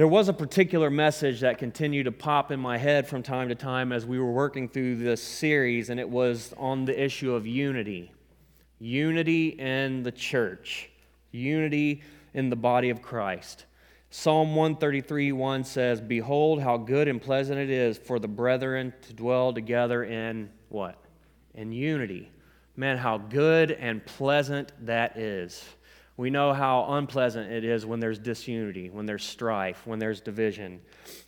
there was a particular message that continued to pop in my head from time to time as we were working through this series, and it was on the issue of unity. Unity in the church, unity in the body of Christ. Psalm 133 1 says, Behold, how good and pleasant it is for the brethren to dwell together in what? In unity. Man, how good and pleasant that is. We know how unpleasant it is when there's disunity, when there's strife, when there's division.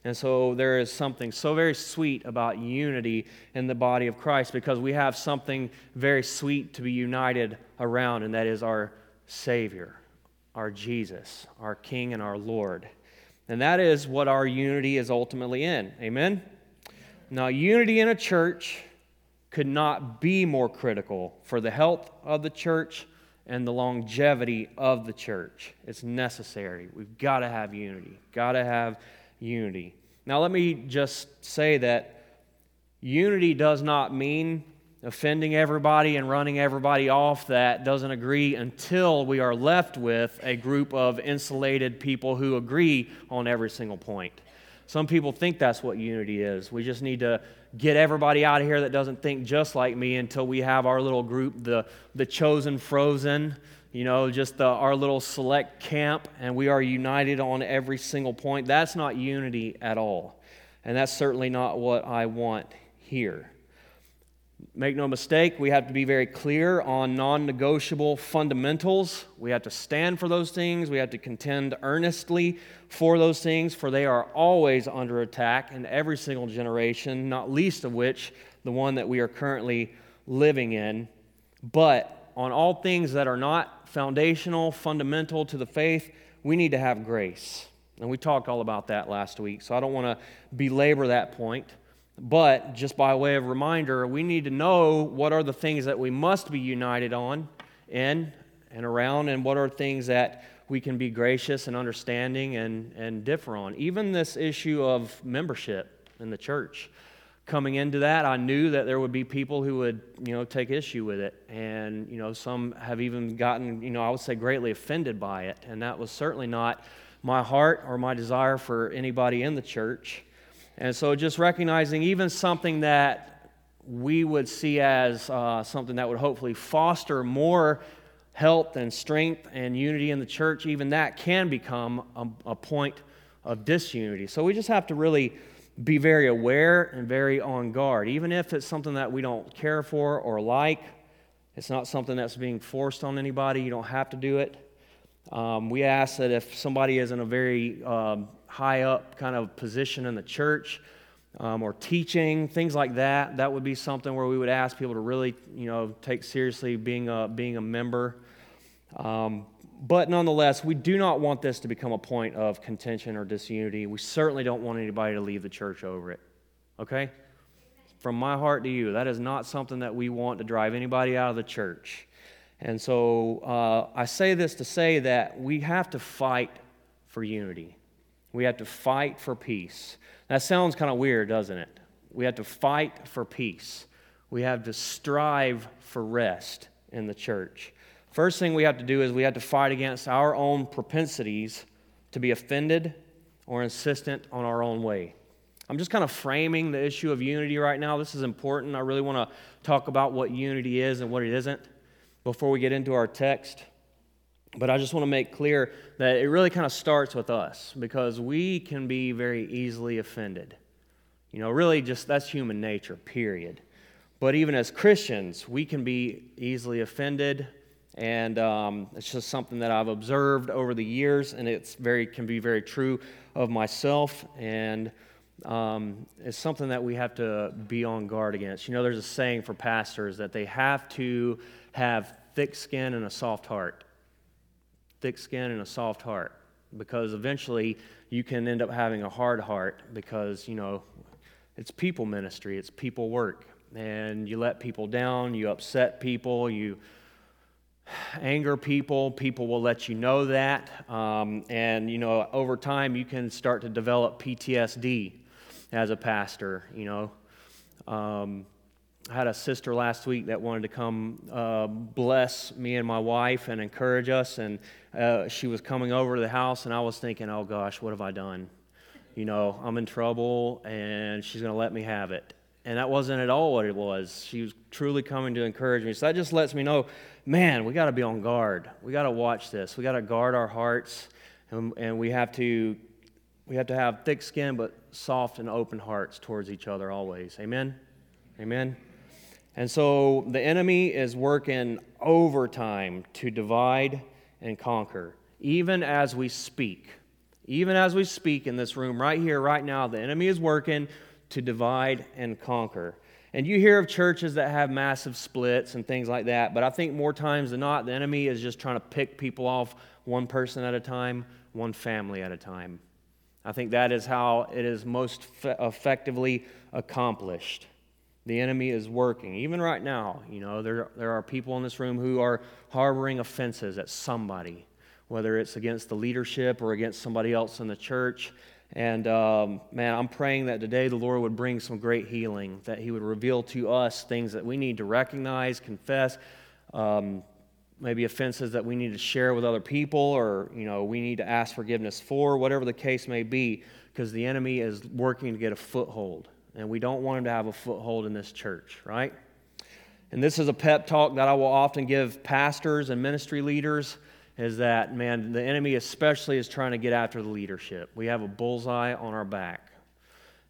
And so there is something so very sweet about unity in the body of Christ because we have something very sweet to be united around, and that is our Savior, our Jesus, our King, and our Lord. And that is what our unity is ultimately in. Amen? Now, unity in a church could not be more critical for the health of the church and the longevity of the church. It's necessary. We've got to have unity. Got to have unity. Now, let me just say that unity does not mean offending everybody and running everybody off that doesn't agree until we are left with a group of insulated people who agree on every single point. Some people think that's what unity is. We just need to get everybody out of here that doesn't think just like me until we have our little group, the, the chosen frozen, you know, just the, our little select camp, and we are united on every single point. That's not unity at all. And that's certainly not what I want here. Make no mistake, we have to be very clear on non negotiable fundamentals. We have to stand for those things. We have to contend earnestly for those things, for they are always under attack in every single generation, not least of which the one that we are currently living in. But on all things that are not foundational, fundamental to the faith, we need to have grace. And we talked all about that last week, so I don't want to belabor that point. But just by way of reminder, we need to know what are the things that we must be united on in and around, and what are things that we can be gracious and understanding and, and differ on. Even this issue of membership in the church. Coming into that, I knew that there would be people who would, you know, take issue with it. And, you know, some have even gotten, you know, I would say greatly offended by it. And that was certainly not my heart or my desire for anybody in the church. And so just recognizing even something that we would see as uh, something that would hopefully foster more health and strength and unity in the church, even that can become a, a point of disunity. So we just have to really be very aware and very on guard. Even if it's something that we don't care for or like, it's not something that's being forced on anybody. You don't have to do it. Um, we ask that if somebody is in a very um, high up kind of position in the church um, or teaching, things like that, that would be something where we would ask people to really, you know, take seriously being a, being a member. Um, but nonetheless, we do not want this to become a point of contention or disunity. We certainly don't want anybody to leave the church over it. Okay? From my heart to you, that is not something that we want to drive anybody out of the church. And so uh, I say this to say that we have to fight for unity. We have to fight for peace. That sounds kind of weird, doesn't it? We have to fight for peace. We have to strive for rest in the church. First thing we have to do is we have to fight against our own propensities to be offended or insistent on our own way. I'm just kind of framing the issue of unity right now. This is important. I really want to talk about what unity is and what it isn't before we get into our text. But I just want to make clear that it really kind of starts with us because we can be very easily offended. You know, really just that's human nature, period. But even as Christians, we can be easily offended. And um, it's just something that I've observed over the years, and it's very can be very true of myself. And um, it's something that we have to be on guard against. You know, there's a saying for pastors that they have to have thick skin and a soft heart thick skin and a soft heart because eventually you can end up having a hard heart because, you know, it's people ministry, it's people work. And you let people down, you upset people, you anger people. People will let you know that. Um, and, you know, over time, you can start to develop PTSD as a pastor, you know. Um, I had a sister last week that wanted to come uh, bless me and my wife and encourage us. And uh, she was coming over to the house, and I was thinking, oh gosh, what have I done? you know, I'm in trouble and she's going to let me have it. And that wasn't at all what it was. She was truly coming to encourage me. So that just lets me know, man, we got to be on guard. We got to watch this. We got to guard our hearts, and, and we have to we have to have thick skin but soft and open hearts towards each other always. Amen. Amen. And so the enemy is working overtime to divide and conquer, even as we speak. Even as we speak in this room right here, right now, the enemy is working to divide and conquer. And you hear of churches that have massive splits and things like that, but I think more times than not, the enemy is just trying to pick people off one person at a time, one family at a time. I think that is how it is most effectively accomplished. The enemy is working. Even right now, you know, there, there are people in this room who are harboring offenses at somebody, whether it's against the leadership or against somebody else in the church. And um, man, I'm praying that today the Lord would bring some great healing, that He would reveal to us things that we need to recognize, confess, um, maybe offenses that we need to share with other people, or you know, we need to ask forgiveness for, whatever the case may be, because the enemy is working to get a foothold, and we don't want him to have a foothold in this church, right? And this is a pep talk that I will often give pastors and ministry leaders is that, man, the enemy especially is trying to get after the leadership. We have a bullseye on our back.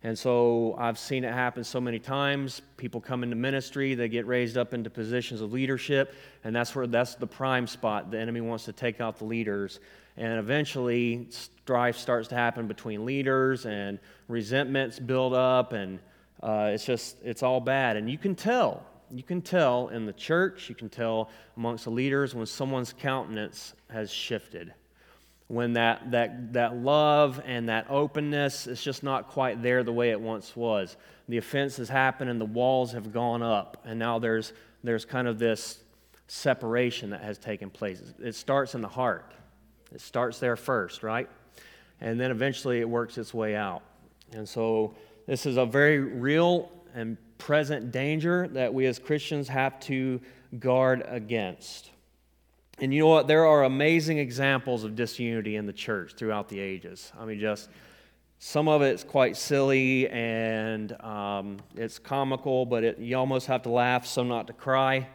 And so I've seen it happen so many times. People come into ministry, they get raised up into positions of leadership, and that's where that's the prime spot. The enemy wants to take out the leaders. And eventually, strife starts to happen between leaders, and resentments build up, and uh, it's just, it's all bad. And you can tell you can tell in the church, you can tell amongst the leaders when someone's countenance has shifted. When that, that, that love and that openness is just not quite there the way it once was. The offense has happened and the walls have gone up, and now there's, there's kind of this separation that has taken place. It starts in the heart, it starts there first, right? And then eventually it works its way out. And so this is a very real and present danger that we as Christians have to guard against. And you know what? There are amazing examples of disunity in the church throughout the ages. I mean, just some of it's quite silly and um, it's comical, but it, you almost have to laugh, so not to cry.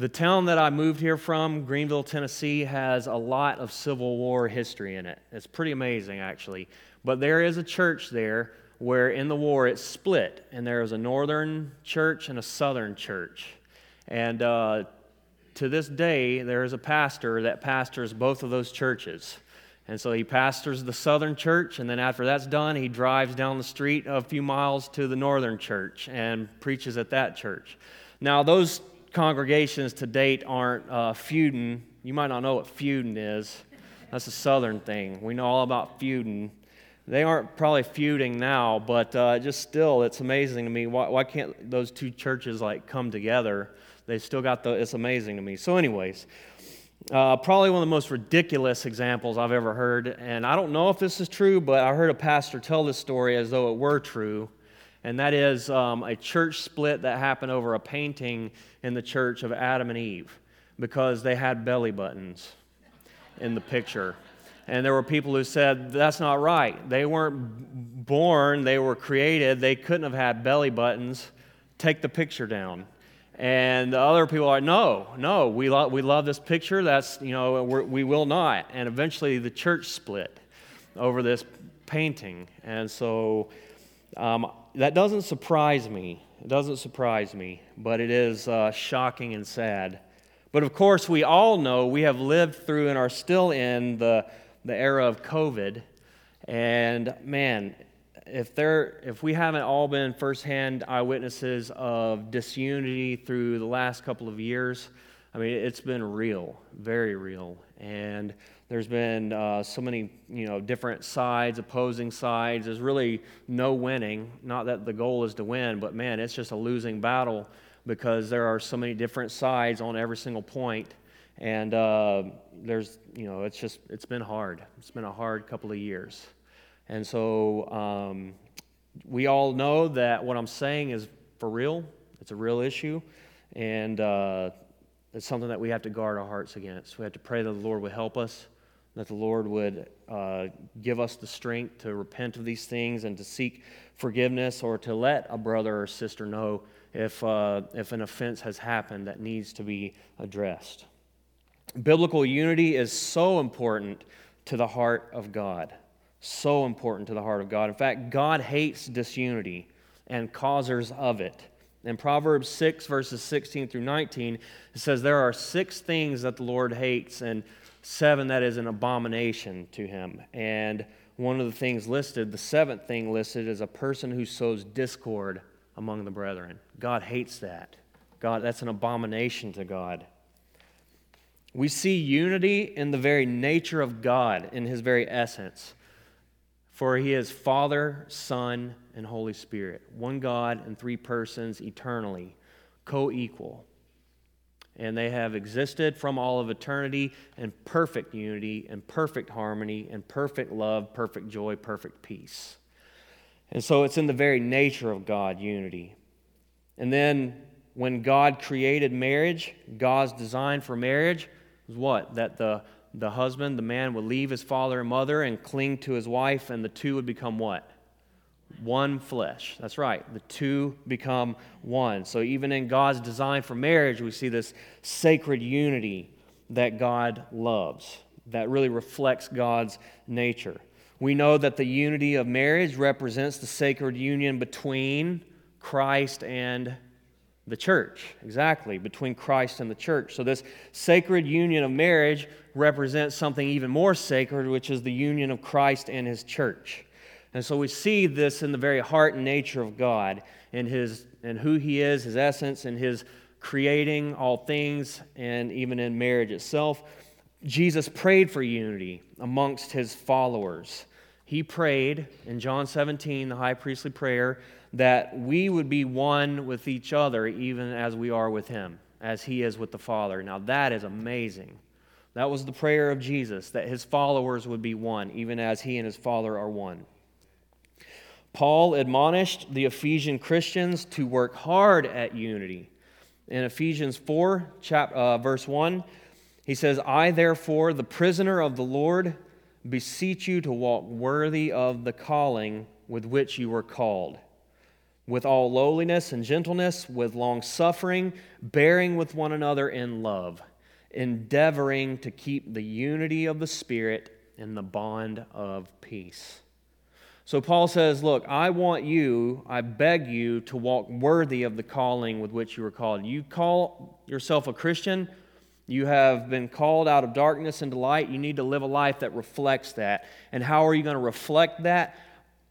The town that I moved here from, Greeneville, Tennessee, has a lot of Civil War history in it. It's pretty amazing, actually. But there is a church there where in the war it split, and there is a northern church and a southern church. And uh, to this day, there is a pastor that pastors both of those churches. And so he pastors the southern church, and then after that's done, he drives down the street a few miles to the northern church and preaches at that church. Now, those congregations to date aren't uh, feuding. You might not know what feuding is. That's a southern thing. We know all about feuding. They aren't probably feuding now, but uh, just still, it's amazing to me. Why, why can't those two churches like come together? They still got the. It's amazing to me. So, anyways, uh, probably one of the most ridiculous examples I've ever heard, and I don't know if this is true, but I heard a pastor tell this story as though it were true, and that is um, a church split that happened over a painting in the church of Adam and Eve because they had belly buttons in the picture. And there were people who said, that's not right. They weren't born, they were created. They couldn't have had belly buttons. Take the picture down. And the other people are no, no, we, lo- we love this picture. That's, you know, we will not. And eventually the church split over this painting. And so um, that doesn't surprise me. It doesn't surprise me, but it is uh, shocking and sad. But of course, we all know we have lived through and are still in the the era of COVID. And man, if there if we haven't all been firsthand eyewitnesses of disunity through the last couple of years, I mean it's been real, very real, and there's been uh, so many you know different sides, opposing sides. There's really no winning. Not that the goal is to win, but man, it's just a losing battle because there are so many different sides on every single point. And uh, there's, you know, it's just, it's been hard. It's been a hard couple of years. And so um, we all know that what I'm saying is for real, it's a real issue. And uh, it's something that we have to guard our hearts against. We have to pray that the Lord would help us, that the Lord would uh, give us the strength to repent of these things and to seek forgiveness or to let a brother or sister know if, uh, if an offense has happened that needs to be addressed. Biblical unity is so important to the heart of God. So important to the heart of God. In fact, God hates disunity and causers of it. In Proverbs 6, verses 16 through 19, it says, There are six things that the Lord hates, and seven that is an abomination to him. And one of the things listed, the seventh thing listed, is a person who sows discord among the brethren. God hates that. God, that's an abomination to God. We see unity in the very nature of God, in his very essence. For he is Father, Son, and Holy Spirit, one God in three persons eternally, co equal. And they have existed from all of eternity in perfect unity and perfect harmony and perfect love, perfect joy, perfect peace. And so it's in the very nature of God, unity. And then when God created marriage, God's design for marriage was what? That the, the husband, the man, would leave his father and mother and cling to his wife, and the two would become what? One flesh. That's right. The two become one. So even in God's design for marriage, we see this sacred unity that God loves, that really reflects God's nature. We know that the unity of marriage represents the sacred union between Christ and the church, exactly, between Christ and the church. So, this sacred union of marriage represents something even more sacred, which is the union of Christ and his church. And so, we see this in the very heart and nature of God, in, his, in who he is, his essence, and his creating all things, and even in marriage itself. Jesus prayed for unity amongst his followers. He prayed in John 17, the high priestly prayer, that we would be one with each other, even as we are with Him, as He is with the Father. Now, that is amazing. That was the prayer of Jesus, that His followers would be one, even as He and His Father are one. Paul admonished the Ephesian Christians to work hard at unity. In Ephesians 4, chap, uh, verse 1, he says, I, therefore, the prisoner of the Lord, beseech you to walk worthy of the calling with which you were called with all lowliness and gentleness, with long suffering, bearing with one another in love, endeavoring to keep the unity of the Spirit in the bond of peace. So Paul says, Look, I want you, I beg you to walk worthy of the calling with which you were called. You call yourself a Christian, you have been called out of darkness into light. You need to live a life that reflects that. And how are you going to reflect that?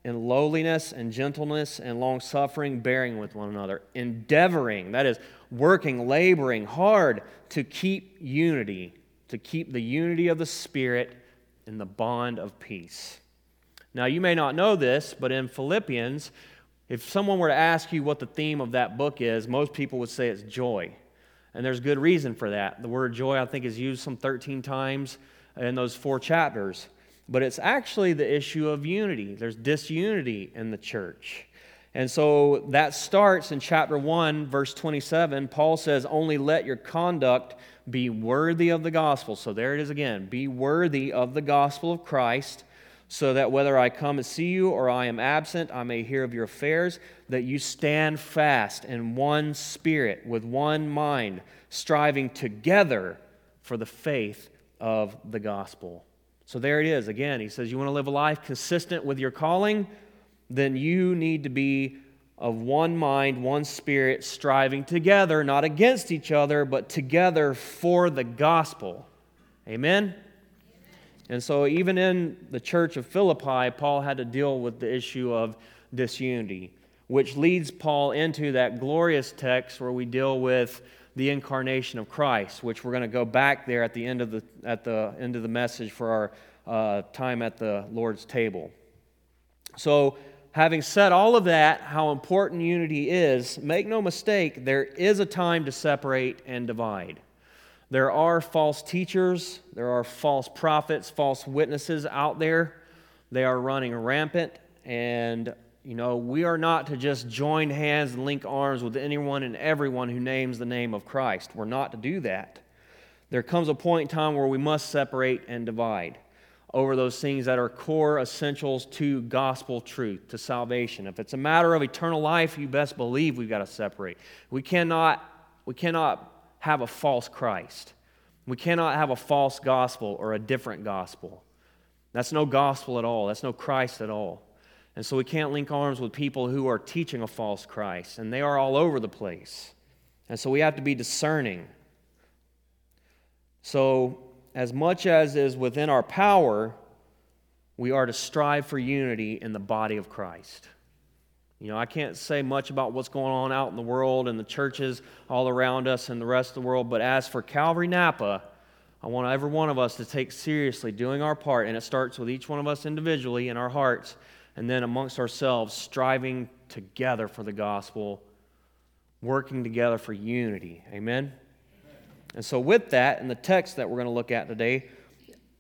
in lowliness and gentleness and long suffering, bearing with one another, endeavoring, that is, working, laboring hard to keep unity, to keep the unity of the Spirit in the bond of peace. Now, you may not know this, but in Philippians, if someone were to ask you what the theme of that book is, most people would say it's joy. And there's good reason for that. The word joy, I think, is used some 13 times in those four chapters but it's actually the issue of unity. There's disunity in the church. And so that starts in chapter 1, verse 27. Paul says, Only let your conduct be worthy of the gospel. So there it is again be worthy of the gospel of Christ, so that whether I come and see you or I am absent, I may hear of your affairs, that you stand fast in one spirit, with one mind, striving together for the faith of the gospel. So there it is. Again, he says, You want to live a life consistent with your calling? Then you need to be of one mind, one spirit, striving together, not against each other, but together for the gospel. Amen? And so, even in the church of Philippi, Paul had to deal with the issue of disunity, which leads Paul into that glorious text where we deal with the incarnation of Christ, which we're going to go back there at the end of the, at the, end of the message for our uh, time at the Lord's table. So, having said all of that, how important unity is, make no mistake, there is a time to separate and divide. There are false teachers, there are false prophets, false witnesses out there. They are running rampant, and you know, we are not to just join hands and link arms with anyone and everyone who names the name of Christ. We're not to do that. There comes a point in time where we must separate and divide. over those things that are core essentials to gospel truth, to salvation. If it's a matter of eternal life, you best believe we've got to separate. We cannot, we cannot have a false Christ. We cannot have a false gospel or a different gospel. That's no gospel at all. That's no Christ at all. And so we can't link arms with people who are teaching a false Christ, and they are all over the place. And so we have to be discerning. So, as much as is within our power, we are to strive for unity in the body of Christ. You know, I can't say much about what's going on out in the world and the churches all around us and the rest of the world, but as for Calvary Napa, I want every one of us to take seriously doing our part, and it starts with each one of us individually in our hearts, and then amongst ourselves, striving together for the gospel, working together for unity. Amen? And so, with that, in the text that we're going to look at today,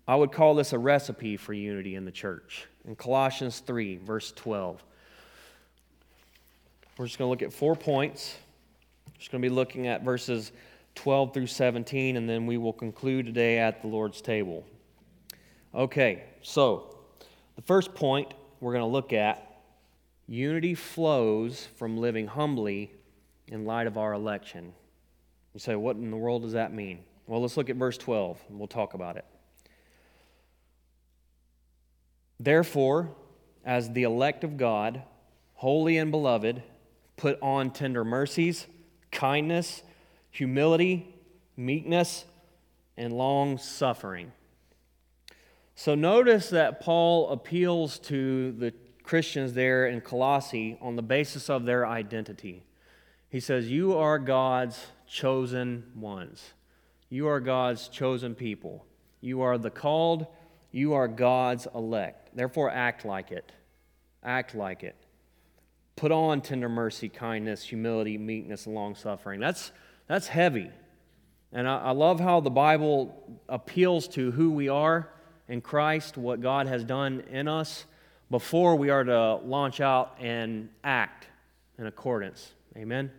I would call this a recipe for unity in the church. In Colossians 3, verse 12. We're just going to look at four points. We're just going to be looking at verses 12 through 17, and then we will conclude today at the Lord's table. Okay, so the first point we're going to look at unity flows from living humbly in light of our election. You say, what in the world does that mean? Well, let's look at verse 12, and we'll talk about it. Therefore, as the elect of God, holy and beloved, put on tender mercies, kindness, humility, meekness, and long suffering. So notice that Paul appeals to the Christians there in Colossae on the basis of their identity. He says, You are God's chosen ones. You are God's chosen people. You are the called. You are God's elect. Therefore, act like it. Act like it. Put on tender mercy, kindness, humility, meekness, and long suffering. That's that's heavy. And I, I love how the Bible appeals to who we are in Christ, what God has done in us, before we are to launch out and act in accordance. Amen?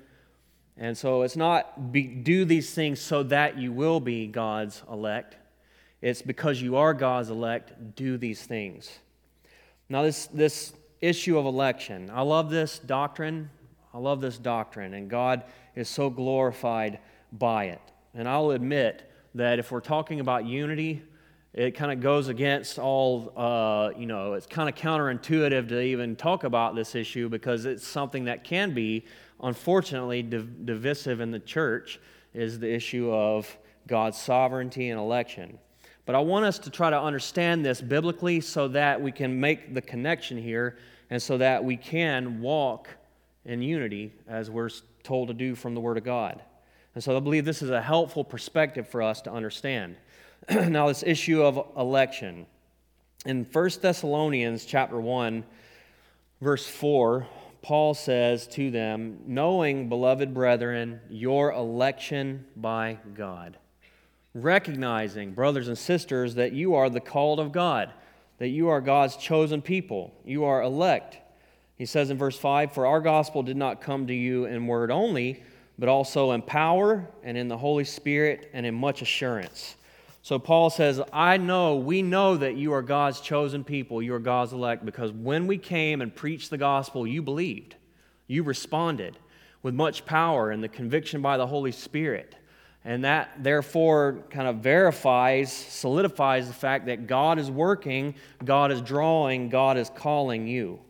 And so it's not be, do these things so that you will be God's elect. It's because you are God's elect, do these things. Now, this, this issue of election, I love this doctrine. I love this doctrine, and God is so glorified by it. And I'll admit that if we're talking about unity, it kind of goes against all, uh, you know, it's kind of counterintuitive to even talk about this issue because it's something that can be, unfortunately, div- divisive in the church, is the issue of God's sovereignty and election. But I want us to try to understand this biblically so that we can make the connection here and so that we can walk in unity as we're told to do from the Word of God. And so I believe this is a helpful perspective for us to understand. now, this issue of election. In 1 Thessalonians chapter 1, verse 4, Paul says to them, Knowing, beloved brethren, your election by God. Recognizing, brothers and sisters, that you are the called of God, that you are God's chosen people, you are elect. He says in verse 5 For our gospel did not come to you in word only, but also in power and in the Holy Spirit and in much assurance. So Paul says, I know, we know that you are God's chosen people, you are God's elect, because when we came and preached the gospel, you believed. You responded with much power and the conviction by the Holy Spirit. And that therefore kind of verifies, solidifies the fact that God is working, God is drawing, God is calling you.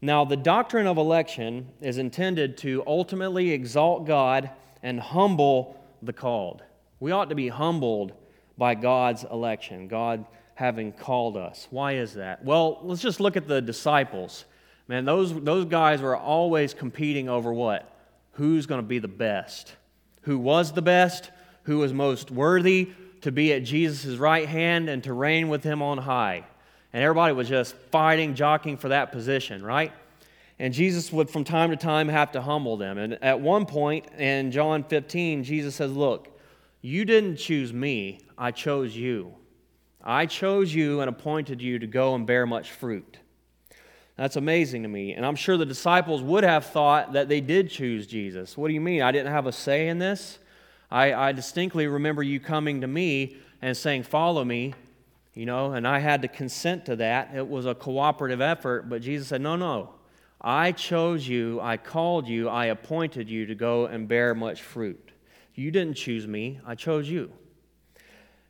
Now, the doctrine of election is intended to ultimately exalt God and humble the called. We ought to be humbled by God's election, God having called us. Why is that? Well, let's just look at the disciples. Man, those, those guys were always competing over what? Who's going to be the best? Who was the best? Who was most worthy to be at Jesus' right hand and to reign with him on high? And everybody was just fighting, jockeying for that position, right? And Jesus would, from time to time, have to humble them. And at one point in John 15, Jesus says, Look, you didn't choose me, I chose you. I chose you and appointed you to go and bear much fruit. That's amazing to me. And I'm sure the disciples would have thought that they did choose Jesus. What do you mean? I didn't have a say in this? I, I distinctly remember you coming to me and saying, Follow me. You know, and I had to consent to that. It was a cooperative effort, but Jesus said, No, no. I chose you, I called you, I appointed you to go and bear much fruit. You didn't choose me, I chose you.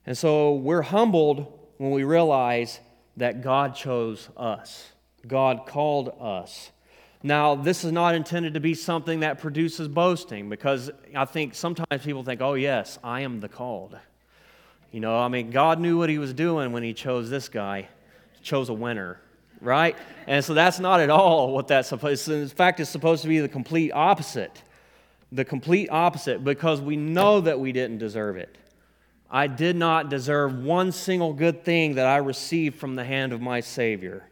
And so we're humbled when we realize that God chose us, God called us. Now, this is not intended to be something that produces boasting because I think sometimes people think, oh, yes, I am the called. You know, I mean, God knew what he was doing when he chose this guy, chose a winner, right? And so that's not at all what that's supposed to In fact, it's supposed to be the complete opposite. The complete opposite because we know that we didn't deserve it. I did not deserve one single good thing that I received from the hand of my Savior.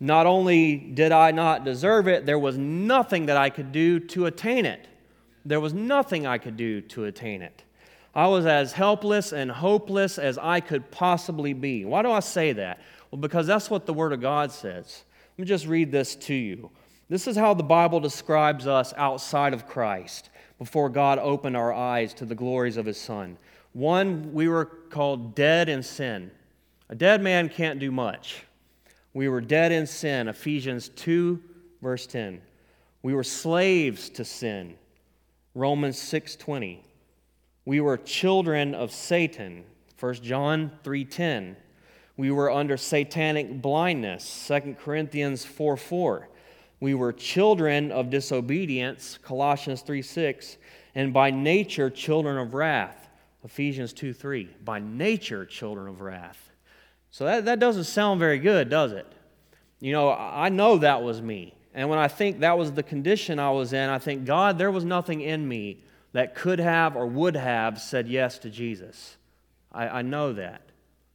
Not only did I not deserve it, there was nothing that I could do to attain it. There was nothing I could do to attain it. I was as helpless and hopeless as I could possibly be. Why do I say that? Well, because that's what the Word of God says. Let me just read this to you. This is how the Bible describes us outside of Christ before God opened our eyes to the glories of His Son. One, we were called dead in sin. A dead man can't do much. We were dead in sin, Ephesians 2, verse 10. We were slaves to sin, Romans 6:20. We were children of Satan, 1 John 3:10. We were under satanic blindness, 2 Corinthians 4 4. We were children of disobedience, Colossians 3 6, and by nature children of wrath, Ephesians 2 3. By nature children of wrath. So that, that doesn't sound very good, does it? You know, I know that was me. And when I think that was the condition I was in, I think, God, there was nothing in me that could have or would have said yes to Jesus. I, I know that.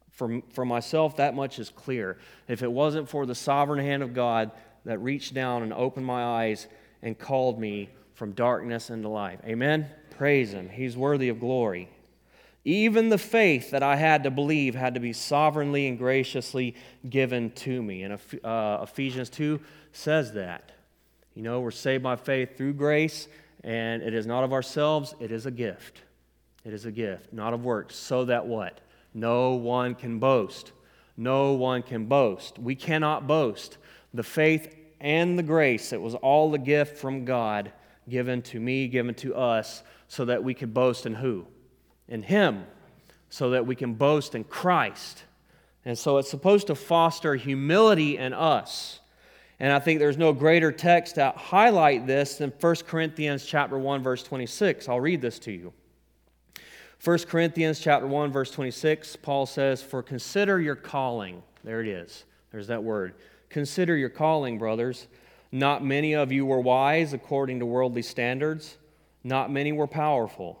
For, for myself, that much is clear. If it wasn't for the sovereign hand of God that reached down and opened my eyes and called me from darkness into life. Amen? Praise Him. He's worthy of glory. Even the faith that I had to believe had to be sovereignly and graciously given to me. And uh, Ephesians 2 says that. You know, we're saved by faith through grace, and it is not of ourselves, it is a gift. It is a gift, not of works, so that what? No one can boast. No one can boast. We cannot boast. The faith and the grace, it was all the gift from God given to me, given to us, so that we could boast in who? In Him so that we can boast in Christ. And so it's supposed to foster humility in us. And I think there's no greater text to highlight this than 1 Corinthians chapter 1 verse 26. I'll read this to you. 1 Corinthians chapter 1 verse 26, Paul says, "For consider your calling." There it is. There's that word. Consider your calling, brothers. Not many of you were wise according to worldly standards. Not many were powerful.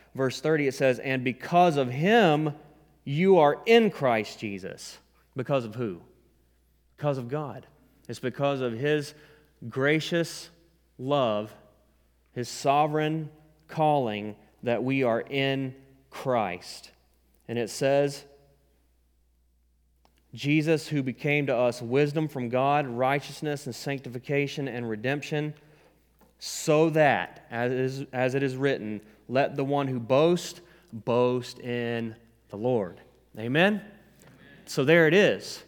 verse 30, it says, And because of him, you are in Christ Jesus. Because of who? Because of God. It's because of his gracious love, his sovereign calling, that we are in Christ. And it says, Jesus, who became to us wisdom from God, righteousness and sanctification and redemption, so that, as it is, as it is written, let the one who boasts boast in the Lord. Amen? Amen? So there it is.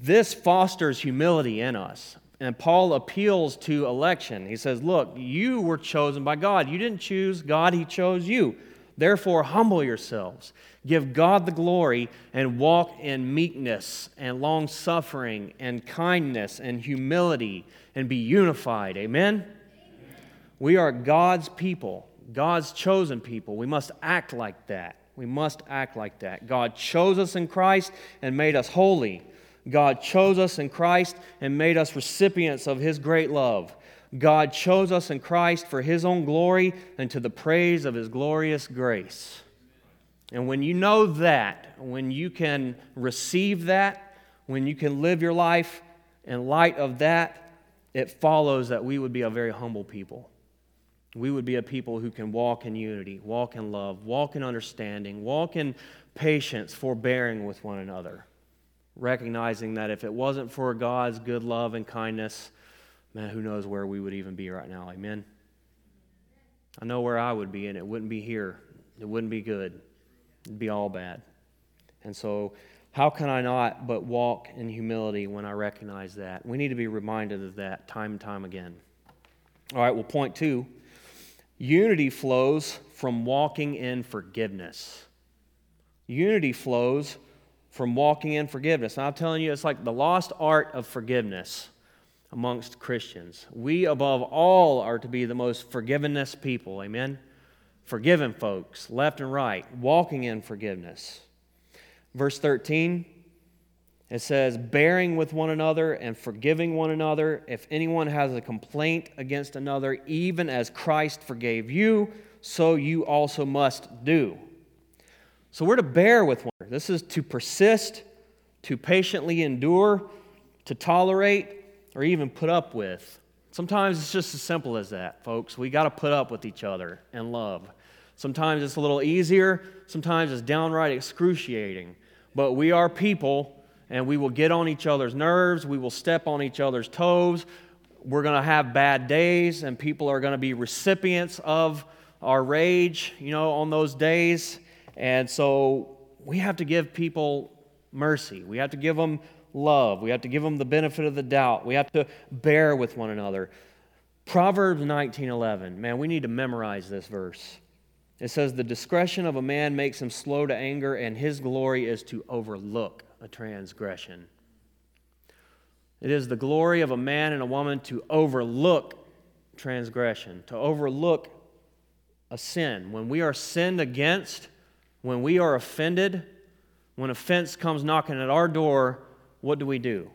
This fosters humility in us. And Paul appeals to election. He says, Look, you were chosen by God. You didn't choose God, He chose you. Therefore, humble yourselves. Give God the glory and walk in meekness and long suffering and kindness and humility and be unified. Amen? Amen? We are God's people. God's chosen people. We must act like that. We must act like that. God chose us in Christ and made us holy. God chose us in Christ and made us recipients of His great love. God chose us in Christ for His own glory and to the praise of His glorious grace. And when you know that, when you can receive that, when you can live your life in light of that, it follows that we would be a very humble people. We would be a people who can walk in unity, walk in love, walk in understanding, walk in patience, forbearing with one another, recognizing that if it wasn't for God's good love and kindness, man, who knows where we would even be right now. Amen. I know where I would be, and it wouldn't be here. It wouldn't be good. It'd be all bad. And so, how can I not but walk in humility when I recognize that? We need to be reminded of that time and time again. All right, well, point two unity flows from walking in forgiveness. Unity flows from walking in forgiveness. And I'm telling you, it's like the lost art of forgiveness amongst Christians. We, above all, are to be the most forgiveness people. Amen? Forgiven folks, left and right, walking in forgiveness. Verse 13, it says, bearing with one another and forgiving one another. If anyone has a complaint against another, even as Christ forgave you, so you also must do. So we're to bear with one another. This is to persist, to patiently endure, to tolerate, or even put up with. Sometimes it's just as simple as that, folks. We got to put up with each other and love. Sometimes it's a little easier, sometimes it's downright excruciating. But we are people, and we will get on each other's nerves, we will step on each other's toes. We're going to have bad days, and people are going to be recipients of our rage, you know, on those days. And so we have to give people mercy. We have to give them love. We have to give them the benefit of the doubt. We have to bear with one another. Proverbs 19:11. Man, we need to memorize this verse. It says the discretion of a man makes him slow to anger and his glory is to overlook a transgression. It is the glory of a man and a woman to overlook transgression, to overlook a sin. When we are sinned against, when we are offended, when offense comes knocking at our door, what do we do?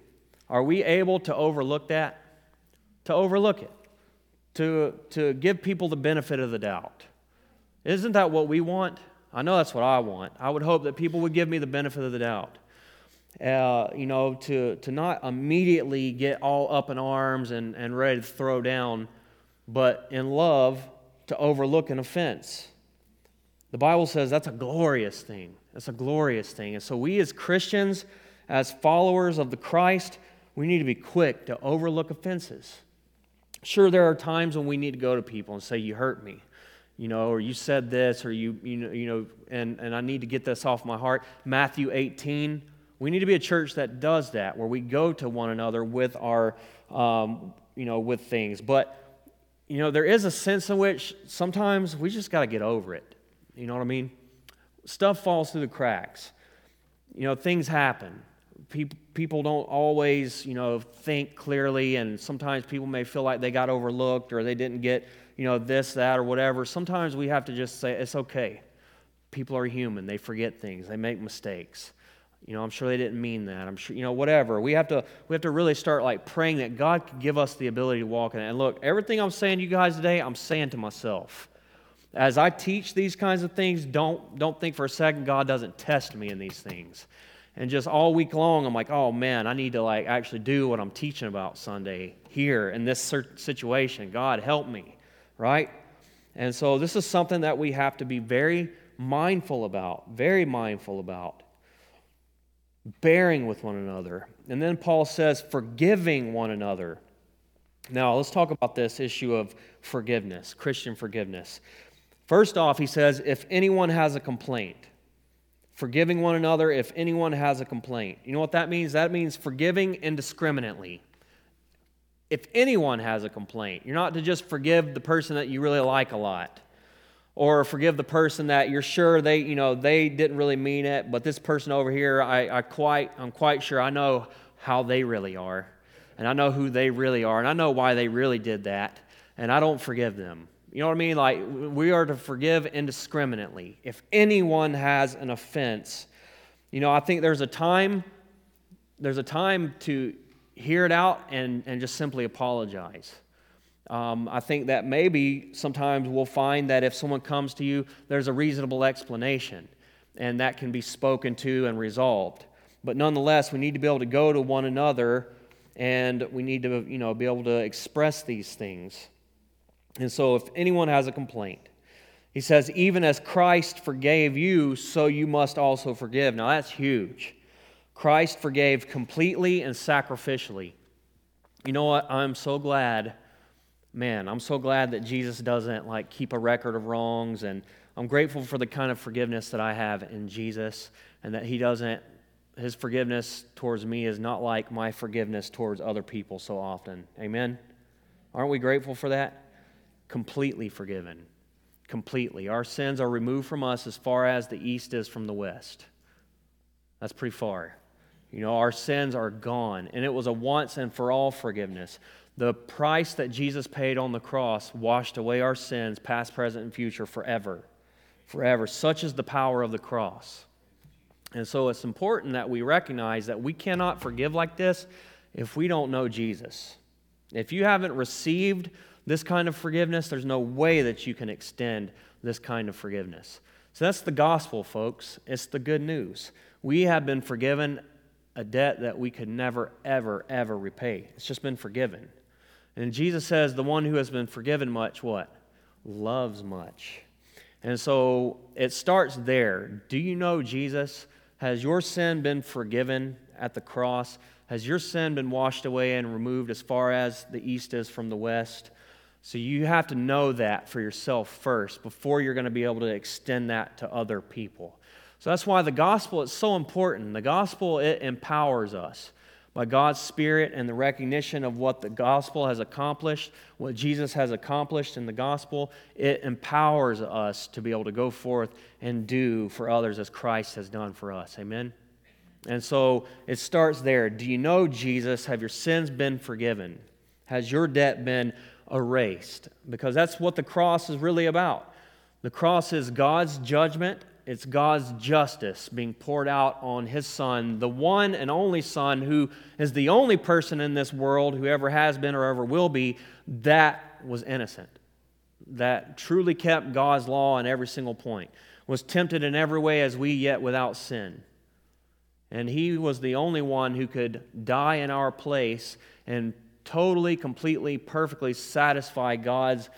Are we able to overlook that? To overlook it, to, to give people the benefit of the doubt. Isn't that what we want? I know that's what I want. I would hope that people would give me the benefit of the doubt. Uh, you know, to, to not immediately get all up in arms and, and ready to throw down, but in love to overlook an offense. The Bible says that's a glorious thing. That's a glorious thing. And so we as Christians, as followers of the Christ, we need to be quick to overlook offenses. Sure, there are times when we need to go to people and say, You hurt me, you know, or you said this, or you, you know, you know and, and I need to get this off my heart. Matthew 18. We need to be a church that does that, where we go to one another with our, um, you know, with things. But, you know, there is a sense in which sometimes we just got to get over it. You know what I mean? Stuff falls through the cracks. You know, things happen people, people don't always, you know, think clearly, and sometimes people may feel like they got overlooked or they didn't get, you know, this, that, or whatever. Sometimes we have to just say, it's okay. People are human. They forget things. They make mistakes. You know, I'm sure they didn't mean that. I'm sure, you know, whatever. We have to, we have to really start like praying that God can give us the ability to walk in it. And look, everything I'm saying to you guys today, I'm saying to myself. As I teach these kinds of things, don't, don't think for a second God doesn't test me in these things. And just all week long, I'm like, oh man, I need to like actually do what I'm teaching about Sunday here in this situation. God, help me, right? And so this is something that we have to be very mindful about, very mindful about. Bearing with one another. And then Paul says, forgiving one another. Now, let's talk about this issue of forgiveness, Christian forgiveness. First off, he says, if anyone has a complaint, forgiving one another if anyone has a complaint. You know what that means? That means forgiving indiscriminately. If anyone has a complaint, you're not to just forgive the person that you really like a lot or forgive the person that you're sure they, you know, they didn't really mean it, but this person over here, I, I quite, I'm quite sure I know how they really are. And I know who they really are, and I know why they really did that, and I don't forgive them. You know what I mean? Like, we are to forgive indiscriminately. If anyone has an offense, you know, I think there's a time, there's a time to hear it out and, and just simply apologize. Um, I think that maybe sometimes we'll find that if someone comes to you, there's a reasonable explanation, and that can be spoken to and resolved. But nonetheless, we need to be able to go to one another and we need to, you know, be able to express these things. And so if anyone has a complaint, he says, even as Christ forgave you, so you must also forgive. Now that's huge. Christ forgave completely and sacrificially. You know what? I'm so glad, man, I'm so glad that Jesus doesn't like keep a record of wrongs and I'm grateful for the kind of forgiveness that I have in Jesus and that he doesn't his forgiveness towards me is not like my forgiveness towards other people so often. Amen. Aren't we grateful for that? Completely forgiven. Completely. Our sins are removed from us as far as the east is from the west. That's pretty far. You know, our sins are gone, and it was a once and for all forgiveness. The price that Jesus paid on the cross washed away our sins, past, present, and future, forever. Forever. Such is the power of the cross. And so it's important that we recognize that we cannot forgive like this if we don't know Jesus. If you haven't received this kind of forgiveness, there's no way that you can extend this kind of forgiveness. So that's the gospel, folks. It's the good news. We have been forgiven a debt that we could never, ever, ever repay. It's just been forgiven. And Jesus says, the one who has been forgiven much, what? Loves much. And so it starts there. Do you know Jesus? Has your sin been forgiven at the cross? Has your sin been washed away and removed as far as the east is from the west? So you have to know that for yourself first before you're going to be able to extend that to other people. So that's why the gospel is so important. The gospel it empowers us by God's Spirit and the recognition of what the gospel has accomplished, what Jesus has accomplished in the gospel, it empowers us to be able to go forth and do for others as Christ has done for us. Amen? And so it starts there. Do you know Jesus? Have your sins been forgiven? Has your debt been erased? Because that's what the cross is really about. The cross is God's judgment it's God's justice being poured out on his son, the one and only son who is the only person in this world who ever has been or ever will be that was innocent, that truly kept God's law in every single point, was tempted in every way as we, yet without sin. And he was the only one who could die in our place and totally, completely, perfectly satisfy God's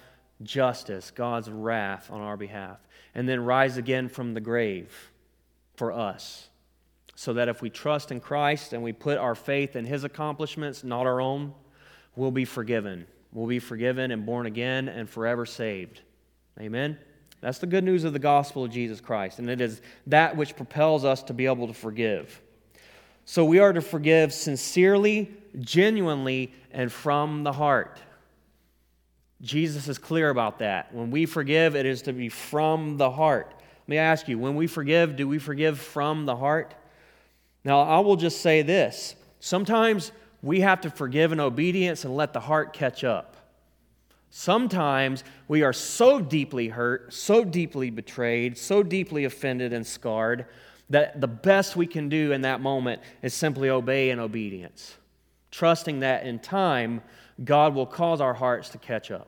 justice, God's wrath on our behalf and then rise again from the grave for us. So that if we trust in Christ and we put our faith in his accomplishments, not our own, we'll be forgiven. We'll be forgiven and born again and forever saved. Amen? That's the good news of the gospel of Jesus Christ. And it is that which propels us to be able to forgive. So we are to forgive sincerely, genuinely, and from the heart. Jesus is clear about that. When we forgive, it is to be from the heart. Let me ask you, when we forgive, do we forgive from the heart? Now, I will just say this. Sometimes we have to forgive in obedience and let the heart catch up. Sometimes we are so deeply hurt, so deeply betrayed, so deeply offended and scarred that the best we can do in that moment is simply obey in obedience, trusting that in time God will cause our hearts to catch up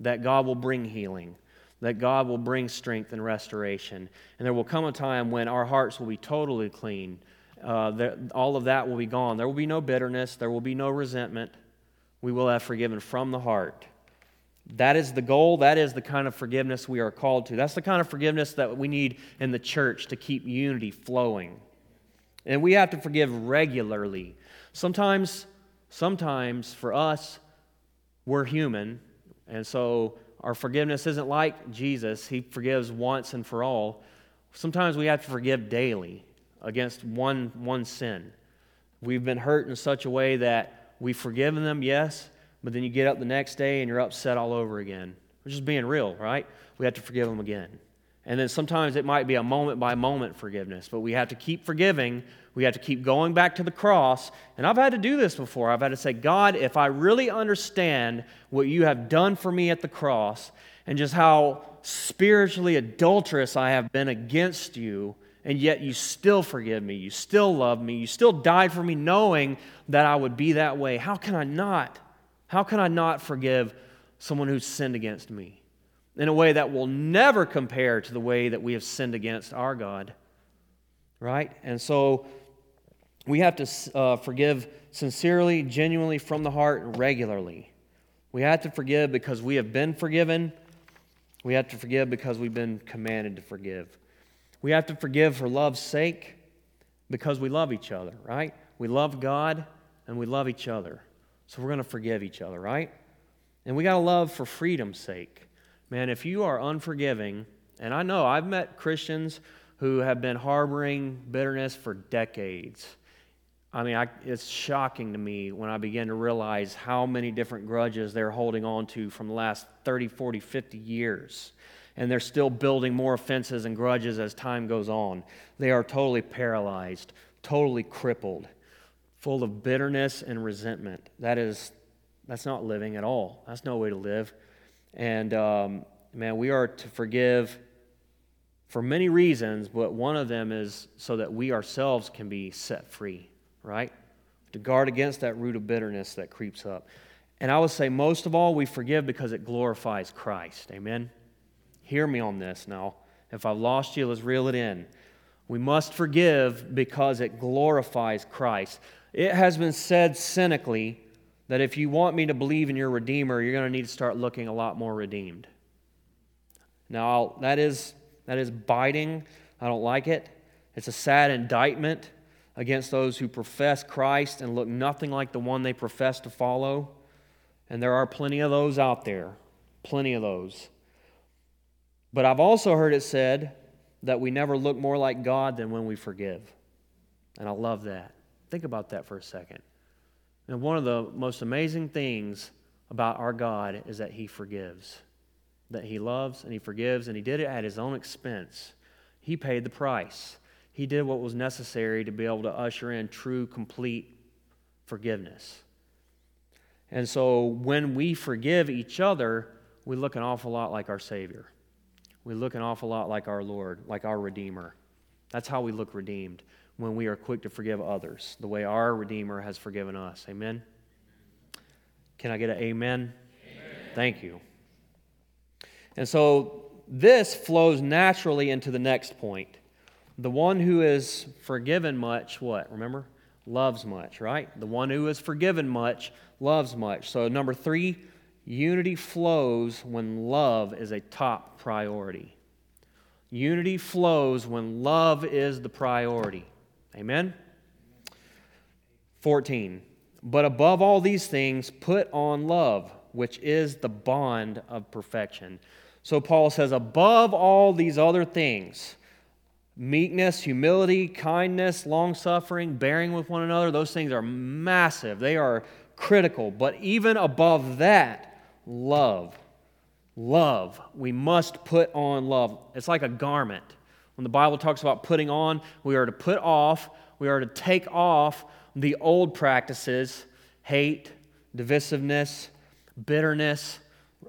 that God will bring healing, that God will bring strength and restoration. And there will come a time when our hearts will be totally clean. Uh, all of that will be gone. There will be no bitterness, there will be no resentment. We will have forgiven from the heart. That is the goal. That is the kind of forgiveness we are called to. That's the kind of forgiveness that we need in the church to keep unity flowing. And we have to forgive regularly. Sometimes, sometimes for us, we're human and so our forgiveness isn't like Jesus, He forgives once and for all. Sometimes we have to forgive daily against one, one sin. We've been hurt in such a way that we've forgiven them, yes, but then you get up the next day and you're upset all over again. We're just being real, right? We have to forgive them again. And then sometimes it might be a moment by moment forgiveness, but we have to keep forgiving. We have to keep going back to the cross. And I've had to do this before. I've had to say, God, if I really understand what you have done for me at the cross and just how spiritually adulterous I have been against you, and yet you still forgive me, you still love me, you still died for me knowing that I would be that way, how can I not? How can I not forgive someone who's sinned against me? in a way that will never compare to the way that we have sinned against our God. Right? And so we have to uh, forgive sincerely, genuinely, from the heart, regularly. We have to forgive because we have been forgiven. We have to forgive because we've been commanded to forgive. We have to forgive for love's sake because we love each other, right? We love God and we love each other. So we're going to forgive each other, right? And we got to love for freedom's sake. Man, if you are unforgiving, and I know I've met Christians who have been harboring bitterness for decades. I mean, I, it's shocking to me when I begin to realize how many different grudges they're holding on to from the last 30, 40, 50 years. And they're still building more offenses and grudges as time goes on. They are totally paralyzed, totally crippled, full of bitterness and resentment. That is, that's not living at all. That's no way to live. And um, man, we are to forgive for many reasons, but one of them is so that we ourselves can be set free, right? To guard against that root of bitterness that creeps up. And I would say, most of all, we forgive because it glorifies Christ. Amen? Hear me on this now. If I've lost you, let's reel it in. We must forgive because it glorifies Christ. It has been said cynically that if you want me to believe in your Redeemer, you're going to need to start looking a lot more redeemed. Now, that is that is biting. I don't like it. It's a sad indictment against those who profess Christ and look nothing like the one they profess to follow. And there are plenty of those out there, plenty of those. But I've also heard it said that we never look more like God than when we forgive. And I love that. Think about that for a second. And one of the most amazing things about our God is that He forgives that he loves and he forgives, and he did it at his own expense. He paid the price. He did what was necessary to be able to usher in true, complete forgiveness. And so when we forgive each other, we look an awful lot like our Savior. We look an awful lot like our Lord, like our Redeemer. That's how we look redeemed when we are quick to forgive others, the way our Redeemer has forgiven us. Amen? Can I get an amen? amen. Thank you. And so this flows naturally into the next point. The one who is forgiven much, what? Remember? Loves much, right? The one who is forgiven much loves much. So, number three, unity flows when love is a top priority. Unity flows when love is the priority. Amen? 14. But above all these things, put on love, which is the bond of perfection. So Paul says, above all these other things, meekness, humility, kindness, long suffering, bearing with one another, those things are massive. They are critical. But even above that, love. Love. We must put on love. It's like a garment. When the Bible talks about putting on, we are to put off, we are to take off the old practices hate, divisiveness, bitterness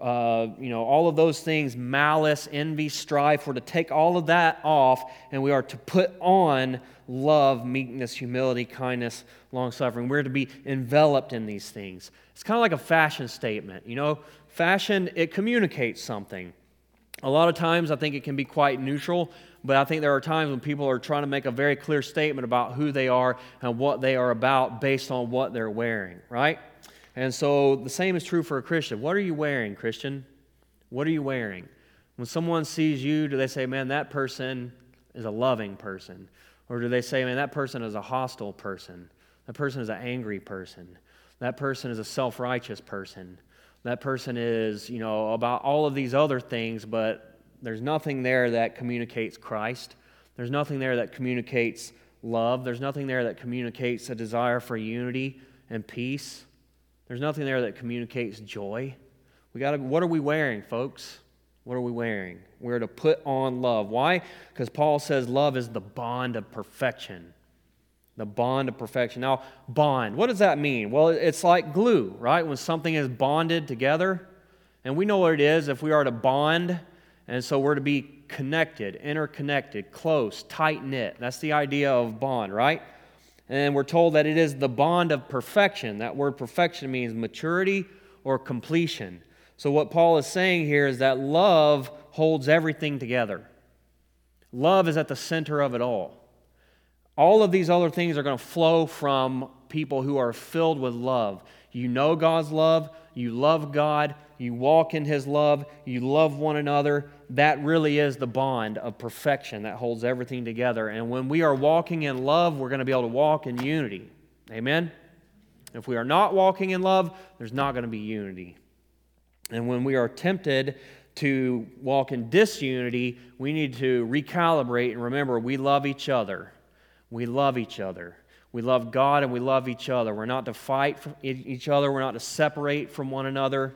uh, you know, all of those things, malice, envy, strife, we're to take all of that off and we are to put on love, meekness, humility, kindness, long suffering. We're to be enveloped in these things. It's kind of like a fashion statement. You know, fashion, it communicates something. A lot of times I think it can be quite neutral, but I think there are times when people are trying to make a very clear statement about who they are and what they are about based on what they're wearing, right? And so the same is true for a Christian. What are you wearing, Christian? What are you wearing? When someone sees you, do they say, man, that person is a loving person? Or do they say, man, that person is a hostile person? That person is an angry person. That person is a self righteous person. That person is, you know, about all of these other things, but there's nothing there that communicates Christ. There's nothing there that communicates love. There's nothing there that communicates a desire for unity and peace. There's nothing there that communicates joy. We got to what are we wearing, folks? What are we wearing? We're to put on love. Why? Because Paul says love is the bond of perfection. The bond of perfection. Now, bond, what does that mean? Well, it's like glue, right? When something is bonded together. And we know what it is if we are to bond, and so we're to be connected, interconnected, close, tight knit. That's the idea of bond, right? And we're told that it is the bond of perfection. That word perfection means maturity or completion. So, what Paul is saying here is that love holds everything together. Love is at the center of it all. All of these other things are going to flow from people who are filled with love. You know God's love, you love God, you walk in His love, you love one another. That really is the bond of perfection that holds everything together. And when we are walking in love, we're going to be able to walk in unity. Amen? If we are not walking in love, there's not going to be unity. And when we are tempted to walk in disunity, we need to recalibrate and remember we love each other. We love each other. We love God and we love each other. We're not to fight each other, we're not to separate from one another.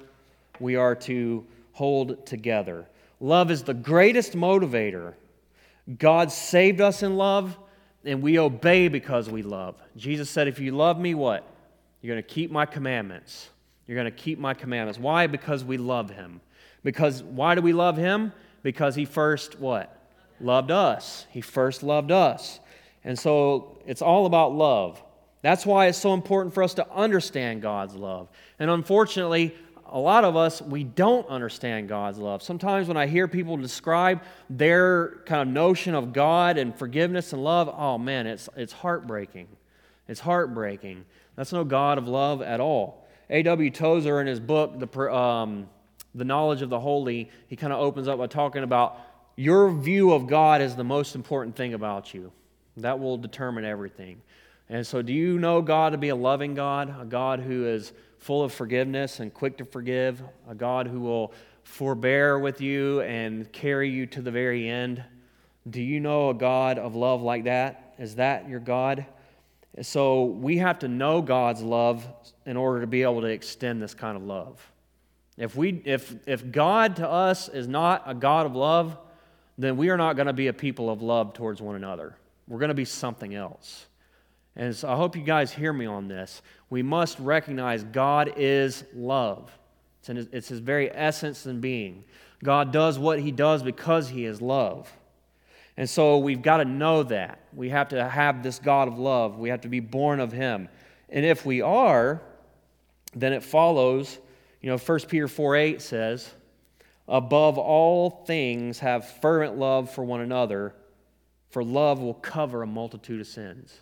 We are to hold together. Love is the greatest motivator. God saved us in love, and we obey because we love. Jesus said, If you love me, what? You're going to keep my commandments. You're going to keep my commandments. Why? Because we love him. Because why do we love him? Because he first what? Loved us. He first loved us. And so it's all about love. That's why it's so important for us to understand God's love. And unfortunately, a lot of us, we don't understand God's love. Sometimes when I hear people describe their kind of notion of God and forgiveness and love, oh man, it's, it's heartbreaking. It's heartbreaking. That's no God of love at all. A.W. Tozer, in his book, the, um, the Knowledge of the Holy, he kind of opens up by talking about your view of God is the most important thing about you. That will determine everything. And so, do you know God to be a loving God, a God who is full of forgiveness and quick to forgive, a God who will forbear with you and carry you to the very end? Do you know a God of love like that? Is that your God? So, we have to know God's love in order to be able to extend this kind of love. If, we, if, if God to us is not a God of love, then we are not going to be a people of love towards one another. We're going to be something else. And so I hope you guys hear me on this. We must recognize God is love, it's, his, it's his very essence and being. God does what he does because he is love. And so we've got to know that. We have to have this God of love. We have to be born of him. And if we are, then it follows, you know, 1 Peter 4 8 says, Above all things, have fervent love for one another for love will cover a multitude of sins.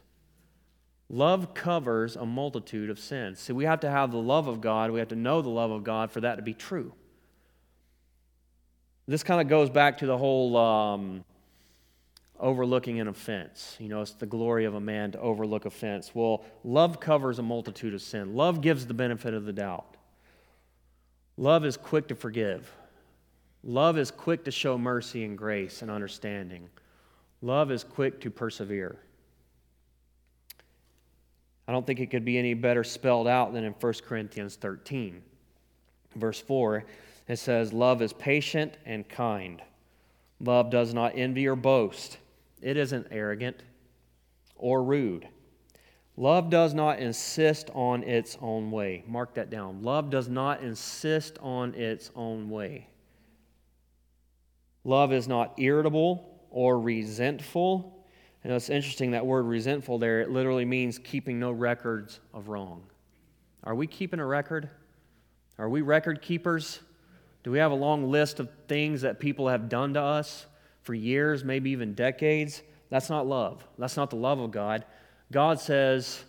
Love covers a multitude of sins. See, we have to have the love of God. We have to know the love of God for that to be true. This kind of goes back to the whole um, overlooking an offense. You know, it's the glory of a man to overlook offense. Well, love covers a multitude of sin. Love gives the benefit of the doubt. Love is quick to forgive. Love is quick to show mercy and grace and understanding. Love is quick to persevere. I don't think it could be any better spelled out than in 1 Corinthians 13. Verse 4, it says, Love is patient and kind. Love does not envy or boast. It isn't arrogant or rude. Love does not insist on its own way. Mark that down. Love does not insist on its own way. Love is not irritable or resentful. And it's interesting that word resentful there, it literally means keeping no records of wrong. Are we keeping a record? Are we record keepers? Do we have a long list of things that people have done to us for years, maybe even decades? That's not love. That's not the love of God. God says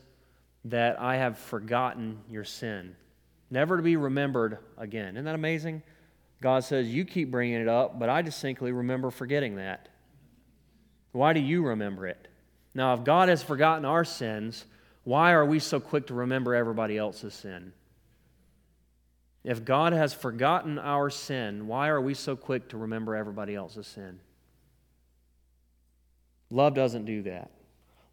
that I have forgotten your sin, never to be remembered again. Isn't that amazing? God says, You keep bringing it up, but I distinctly remember forgetting that. Why do you remember it? Now, if God has forgotten our sins, why are we so quick to remember everybody else's sin? If God has forgotten our sin, why are we so quick to remember everybody else's sin? Love doesn't do that.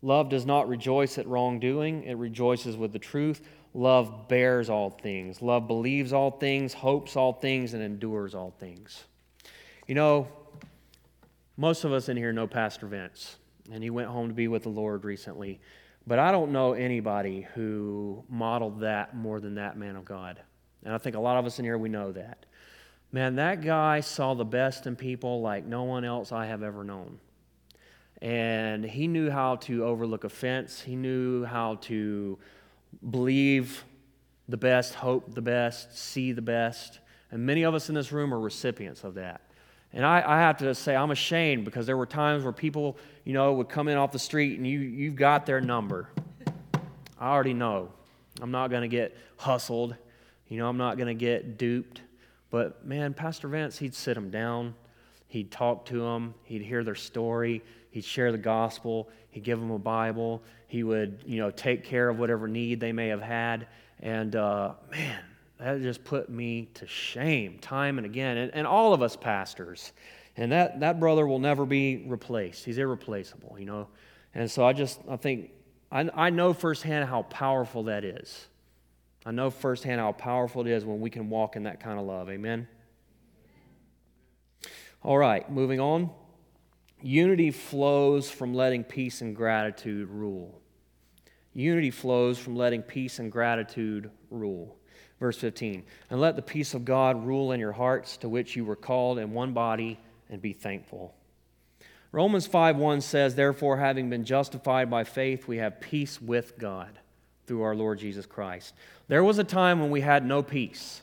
Love does not rejoice at wrongdoing, it rejoices with the truth. Love bears all things. Love believes all things, hopes all things, and endures all things. You know, most of us in here know Pastor Vince, and he went home to be with the Lord recently. But I don't know anybody who modeled that more than that man of God. And I think a lot of us in here, we know that. Man, that guy saw the best in people like no one else I have ever known. And he knew how to overlook offense, he knew how to believe the best, hope the best, see the best. And many of us in this room are recipients of that. And I, I, have to say, I'm ashamed because there were times where people, you know, would come in off the street and you, you've got their number. I already know. I'm not going to get hustled. You know, I'm not going to get duped. But man, Pastor Vince, he'd sit them down. He'd talk to them. He'd hear their story. He'd share the gospel. He'd give them a Bible. He would, you know, take care of whatever need they may have had. And uh, man, that just put me to shame time and again. And, and all of us pastors. And that, that brother will never be replaced. He's irreplaceable, you know. And so I just, I think, I, I know firsthand how powerful that is. I know firsthand how powerful it is when we can walk in that kind of love. Amen? All right, moving on. Unity flows from letting peace and gratitude rule. Unity flows from letting peace and gratitude rule. Verse 15, and let the peace of God rule in your hearts, to which you were called in one body, and be thankful. Romans 5 1 says, Therefore, having been justified by faith, we have peace with God through our Lord Jesus Christ. There was a time when we had no peace.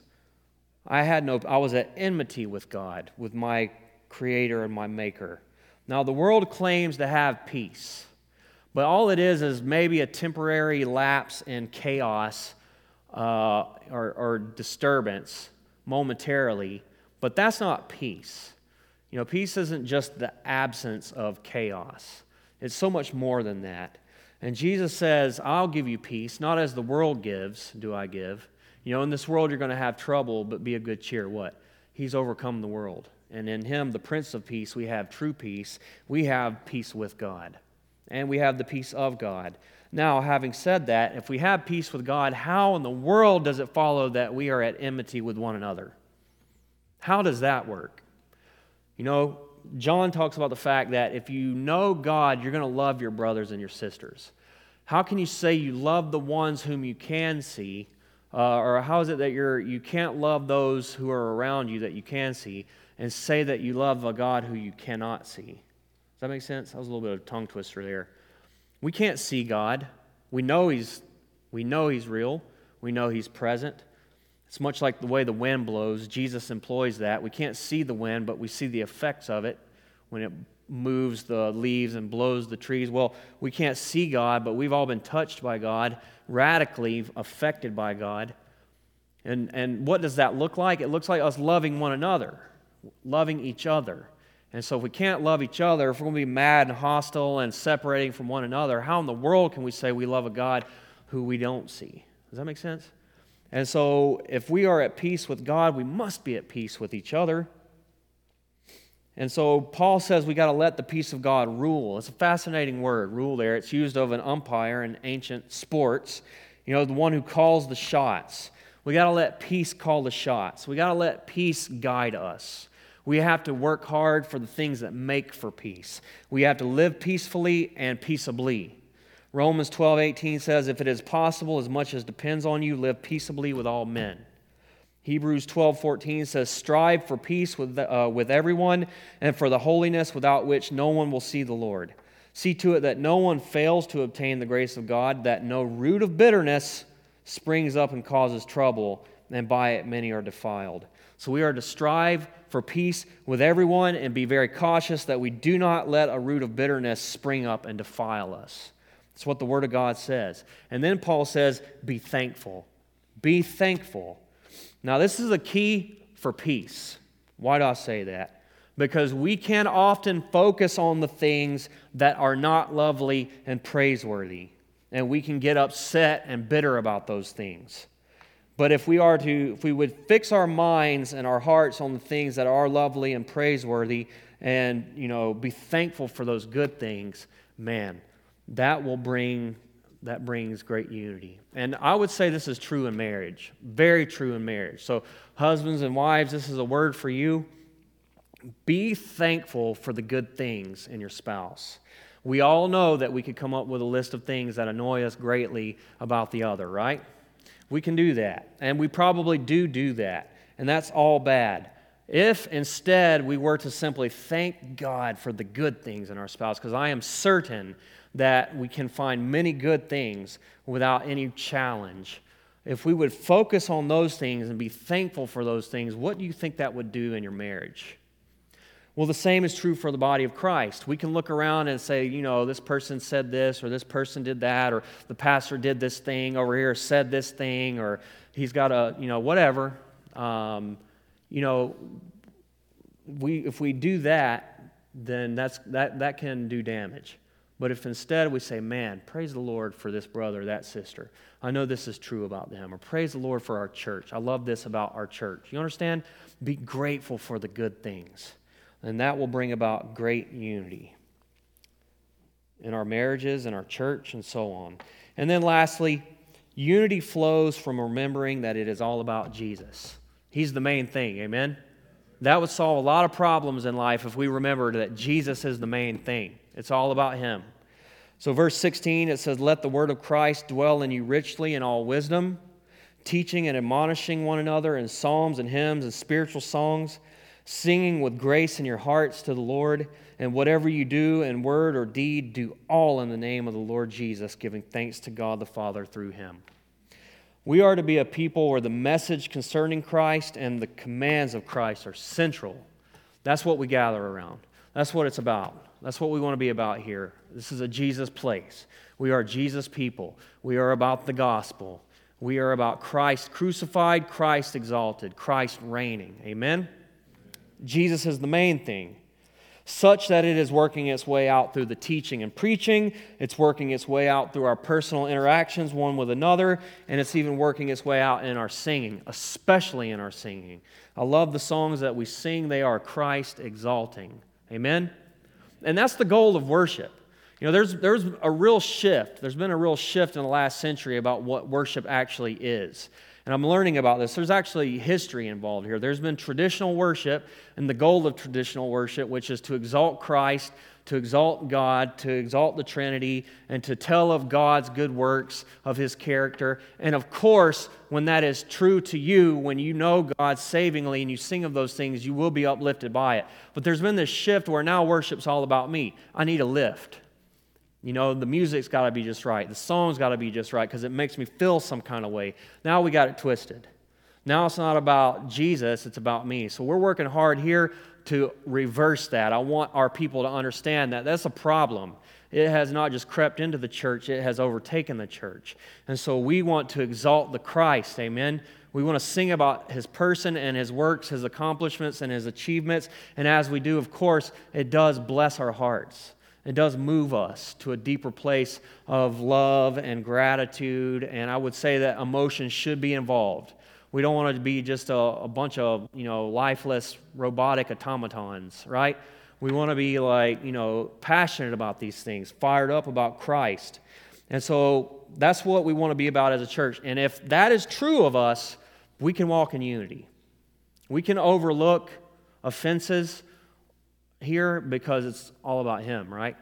I had no I was at enmity with God, with my creator and my maker. Now the world claims to have peace. But all it is is maybe a temporary lapse in chaos uh, or, or disturbance momentarily, but that's not peace. You know, peace isn't just the absence of chaos, it's so much more than that. And Jesus says, I'll give you peace, not as the world gives, do I give. You know, in this world you're going to have trouble, but be of good cheer. What? He's overcome the world. And in Him, the Prince of Peace, we have true peace. We have peace with God, and we have the peace of God. Now, having said that, if we have peace with God, how in the world does it follow that we are at enmity with one another? How does that work? You know, John talks about the fact that if you know God, you're going to love your brothers and your sisters. How can you say you love the ones whom you can see? Uh, or how is it that you're, you can't love those who are around you that you can see and say that you love a God who you cannot see? Does that make sense? That was a little bit of a tongue twister there. We can't see God. We know He's, we know he's real. We know He's present. It's much like the way the wind blows. Jesus employs that. We can't see the wind, but we see the effects of it when it moves the leaves and blows the trees. Well, we can't see God, but we've all been touched by God, radically affected by God. And, and what does that look like? It looks like us loving one another, loving each other. And so, if we can't love each other, if we're going to be mad and hostile and separating from one another, how in the world can we say we love a God who we don't see? Does that make sense? And so, if we are at peace with God, we must be at peace with each other. And so, Paul says we got to let the peace of God rule. It's a fascinating word, rule there. It's used of an umpire in ancient sports, you know, the one who calls the shots. We got to let peace call the shots. We got to let peace guide us. We have to work hard for the things that make for peace. We have to live peacefully and peaceably. Romans 12, 18 says, If it is possible, as much as depends on you, live peaceably with all men. Hebrews 12, 14 says, Strive for peace with, uh, with everyone and for the holiness without which no one will see the Lord. See to it that no one fails to obtain the grace of God, that no root of bitterness springs up and causes trouble, and by it many are defiled. So we are to strive for peace with everyone and be very cautious that we do not let a root of bitterness spring up and defile us. That's what the Word of God says. And then Paul says, Be thankful. Be thankful. Now, this is a key for peace. Why do I say that? Because we can often focus on the things that are not lovely and praiseworthy, and we can get upset and bitter about those things. But if we are to, if we would fix our minds and our hearts on the things that are lovely and praiseworthy, and you know, be thankful for those good things, man, that will bring that brings great unity. And I would say this is true in marriage, very true in marriage. So, husbands and wives, this is a word for you. Be thankful for the good things in your spouse. We all know that we could come up with a list of things that annoy us greatly about the other, right? We can do that. And we probably do do that. And that's all bad. If instead we were to simply thank God for the good things in our spouse, because I am certain that we can find many good things without any challenge. If we would focus on those things and be thankful for those things, what do you think that would do in your marriage? Well, the same is true for the body of Christ. We can look around and say, you know, this person said this, or this person did that, or the pastor did this thing over here, said this thing, or he's got a, you know, whatever. Um, you know, we, if we do that, then that's, that, that can do damage. But if instead we say, man, praise the Lord for this brother, that sister, I know this is true about them, or praise the Lord for our church, I love this about our church. You understand? Be grateful for the good things and that will bring about great unity in our marriages, in our church, and so on. And then lastly, unity flows from remembering that it is all about Jesus. He's the main thing, amen? That would solve a lot of problems in life if we remembered that Jesus is the main thing. It's all about Him. So, verse 16, it says, Let the word of Christ dwell in you richly in all wisdom, teaching and admonishing one another in psalms and hymns and spiritual songs singing with grace in your hearts to the Lord. And whatever you do in word or deed, do all in the name of the Lord Jesus, giving thanks to God the Father through him. We are to be a people where the message concerning Christ and the commands of Christ are central. That's what we gather around. That's what it's about. That's what we want to be about here. This is a Jesus place. We are Jesus people. We are about the gospel. We are about Christ crucified, Christ exalted, Christ reigning. Amen? Jesus is the main thing, such that it is working its way out through the teaching and preaching. It's working its way out through our personal interactions one with another, and it's even working its way out in our singing, especially in our singing. I love the songs that we sing, they are Christ exalting. Amen? And that's the goal of worship. You know, there's, there's a real shift. There's been a real shift in the last century about what worship actually is. And I'm learning about this. There's actually history involved here. There's been traditional worship, and the goal of traditional worship, which is to exalt Christ, to exalt God, to exalt the Trinity, and to tell of God's good works, of His character. And of course, when that is true to you, when you know God savingly and you sing of those things, you will be uplifted by it. But there's been this shift where now worship's all about me. I need a lift. You know, the music's got to be just right. The song's got to be just right because it makes me feel some kind of way. Now we got it twisted. Now it's not about Jesus, it's about me. So we're working hard here to reverse that. I want our people to understand that that's a problem. It has not just crept into the church, it has overtaken the church. And so we want to exalt the Christ, amen? We want to sing about his person and his works, his accomplishments and his achievements. And as we do, of course, it does bless our hearts. It does move us to a deeper place of love and gratitude, and I would say that emotion should be involved. We don't want to be just a, a bunch of, you know, lifeless robotic automatons, right? We want to be like, you know, passionate about these things, fired up about Christ. And so that's what we want to be about as a church. And if that is true of us, we can walk in unity. We can overlook offenses here because it's all about Him, right?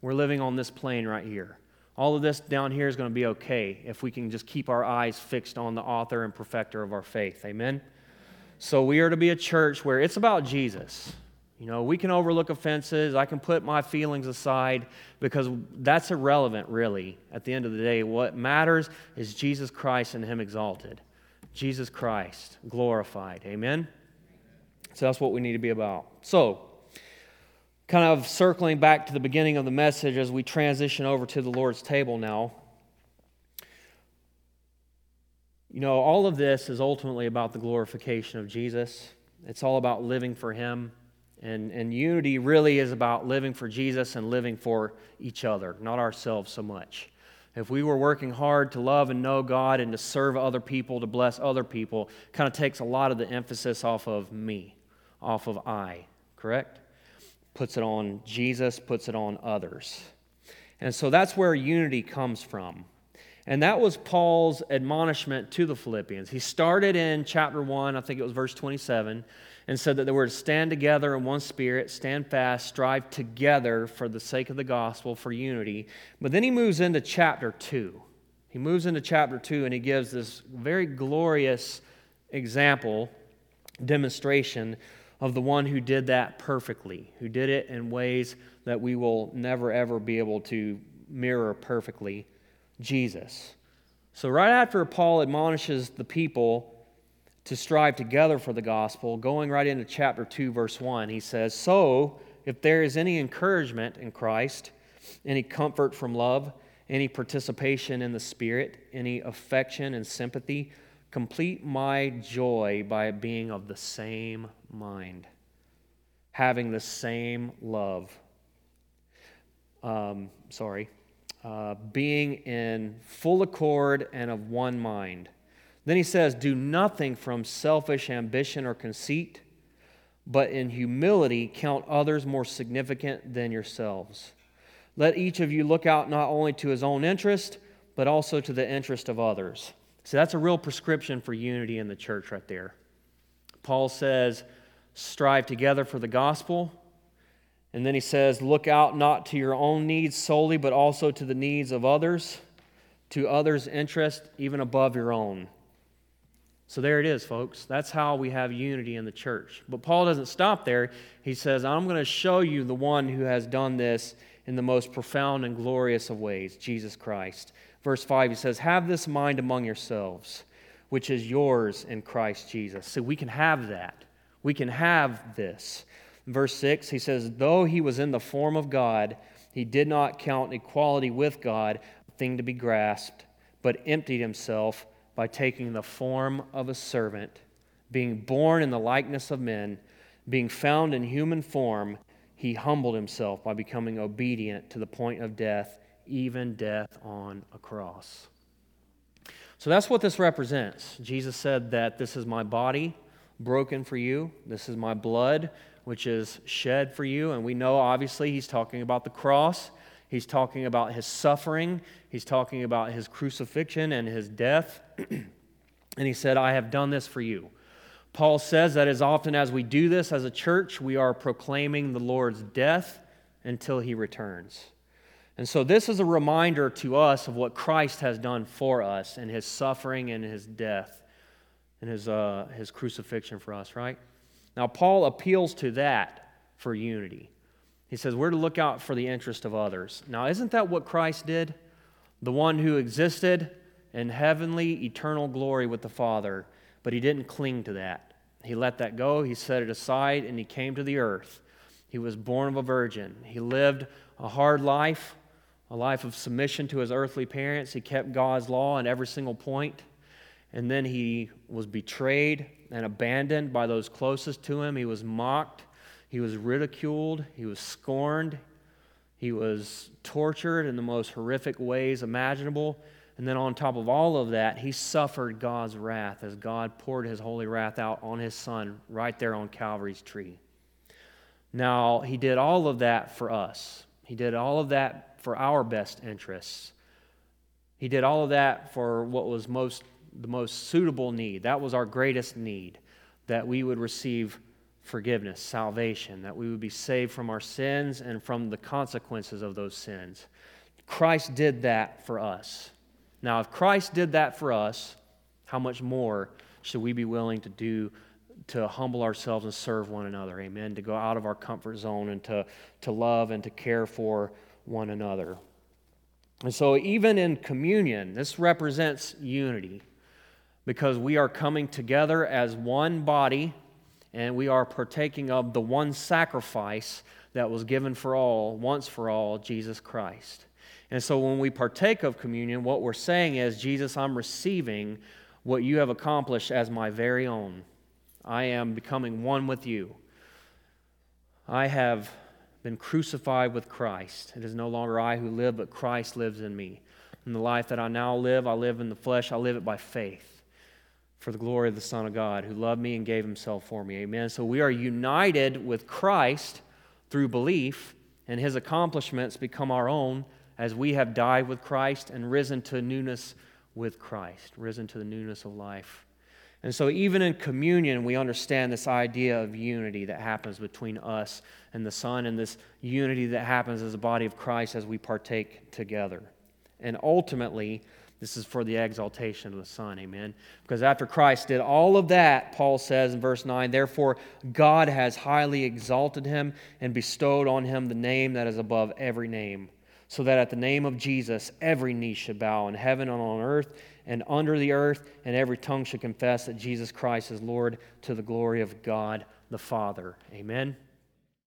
We're living on this plane right here. All of this down here is going to be okay if we can just keep our eyes fixed on the author and perfecter of our faith. Amen? So we are to be a church where it's about Jesus. You know, we can overlook offenses. I can put my feelings aside because that's irrelevant, really. At the end of the day, what matters is Jesus Christ and Him exalted. Jesus Christ glorified. Amen? So that's what we need to be about. So, kind of circling back to the beginning of the message as we transition over to the Lord's table now. You know, all of this is ultimately about the glorification of Jesus. It's all about living for Him. And, and unity really is about living for Jesus and living for each other, not ourselves so much. If we were working hard to love and know God and to serve other people, to bless other people, kind of takes a lot of the emphasis off of me, off of I, correct? Puts it on Jesus, puts it on others. And so that's where unity comes from. And that was Paul's admonishment to the Philippians. He started in chapter 1, I think it was verse 27, and said that they were to stand together in one spirit, stand fast, strive together for the sake of the gospel, for unity. But then he moves into chapter 2. He moves into chapter 2 and he gives this very glorious example, demonstration of the one who did that perfectly, who did it in ways that we will never ever be able to mirror perfectly Jesus. So, right after Paul admonishes the people to strive together for the gospel, going right into chapter 2, verse 1, he says, So, if there is any encouragement in Christ, any comfort from love, any participation in the Spirit, any affection and sympathy, complete my joy by being of the same mind, having the same love. Um, sorry, uh, being in full accord and of one mind. Then he says, Do nothing from selfish ambition or conceit, but in humility count others more significant than yourselves. Let each of you look out not only to his own interest, but also to the interest of others. So that's a real prescription for unity in the church right there. Paul says, strive together for the gospel. And then he says, look out not to your own needs solely, but also to the needs of others, to others' interest, even above your own. So there it is, folks. That's how we have unity in the church. But Paul doesn't stop there. He says, I'm going to show you the one who has done this in the most profound and glorious of ways, Jesus Christ. Verse 5, he says, Have this mind among yourselves, which is yours in Christ Jesus. So we can have that. We can have this. verse 6, he says, Though he was in the form of God, he did not count equality with God a thing to be grasped, but emptied himself by taking the form of a servant, being born in the likeness of men, being found in human form, he humbled himself by becoming obedient to the point of death, even death on a cross. So that's what this represents. Jesus said that this is my body broken for you, this is my blood which is shed for you. And we know, obviously, he's talking about the cross. He's talking about his suffering. He's talking about his crucifixion and his death. and he said, I have done this for you. Paul says that as often as we do this as a church, we are proclaiming the Lord's death until he returns. And so, this is a reminder to us of what Christ has done for us and his suffering and his death and his, uh, his crucifixion for us, right? Now, Paul appeals to that for unity. He says, We're to look out for the interest of others. Now, isn't that what Christ did? The one who existed in heavenly, eternal glory with the Father, but he didn't cling to that. He let that go, he set it aside, and he came to the earth. He was born of a virgin. He lived a hard life, a life of submission to his earthly parents. He kept God's law in every single point. And then he was betrayed and abandoned by those closest to him. He was mocked he was ridiculed, he was scorned, he was tortured in the most horrific ways imaginable. And then, on top of all of that, he suffered God's wrath as God poured his holy wrath out on his son right there on Calvary's tree. Now, he did all of that for us. He did all of that for our best interests. He did all of that for what was most the most suitable need. That was our greatest need, that we would receive forgiveness, salvation, that we would be saved from our sins and from the consequences of those sins. Christ did that for us. Now, if Christ did that for us, how much more should we be willing to do to humble ourselves and serve one another? Amen. To go out of our comfort zone and to, to love and to care for one another. And so, even in communion, this represents unity because we are coming together as one body and we are partaking of the one sacrifice that was given for all, once for all, Jesus Christ. And so when we partake of communion, what we're saying is, Jesus, I'm receiving what you have accomplished as my very own. I am becoming one with you. I have been crucified with Christ. It is no longer I who live, but Christ lives in me. In the life that I now live, I live in the flesh, I live it by faith for the glory of the Son of God who loved me and gave himself for me. Amen. So we are united with Christ through belief, and his accomplishments become our own as we have died with Christ and risen to newness with Christ, risen to the newness of life. And so, even in communion, we understand this idea of unity that happens between us and the Son, and this unity that happens as a body of Christ as we partake together. And ultimately, this is for the exaltation of the Son, amen. Because after Christ did all of that, Paul says in verse 9, therefore God has highly exalted him and bestowed on him the name that is above every name, so that at the name of Jesus every knee should bow in heaven and on earth and under the earth, and every tongue should confess that Jesus Christ is Lord to the glory of God the Father. Amen.